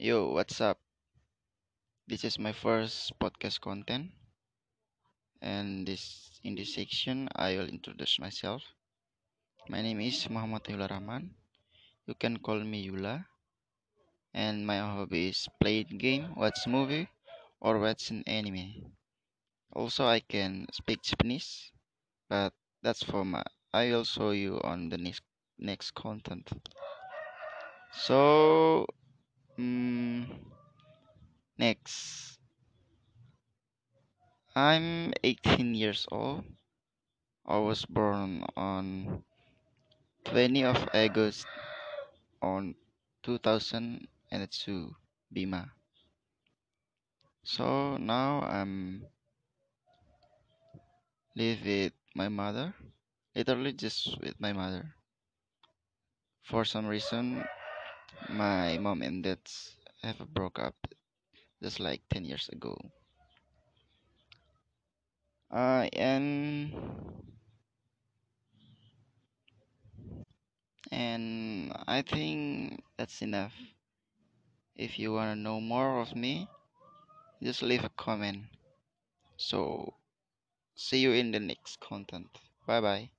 Yo, what's up? This is my first podcast content, and this in this section I will introduce myself. My name is Muhammad Yula Rahman. You can call me Yula, and my hobby is playing game, watch movie, or watch an anime. Also, I can speak Japanese, but that's for my. I will show you on the next next content. So, mm, next. I'm 18 years old. I was born on 20 of August on 2002 Bima. So now I'm live with my mother, literally just with my mother. For some reason, my mom and dad have broke up just like 10 years ago. Uh, and and I think that's enough. If you want to know more of me, just leave a comment. So, see you in the next content. Bye bye.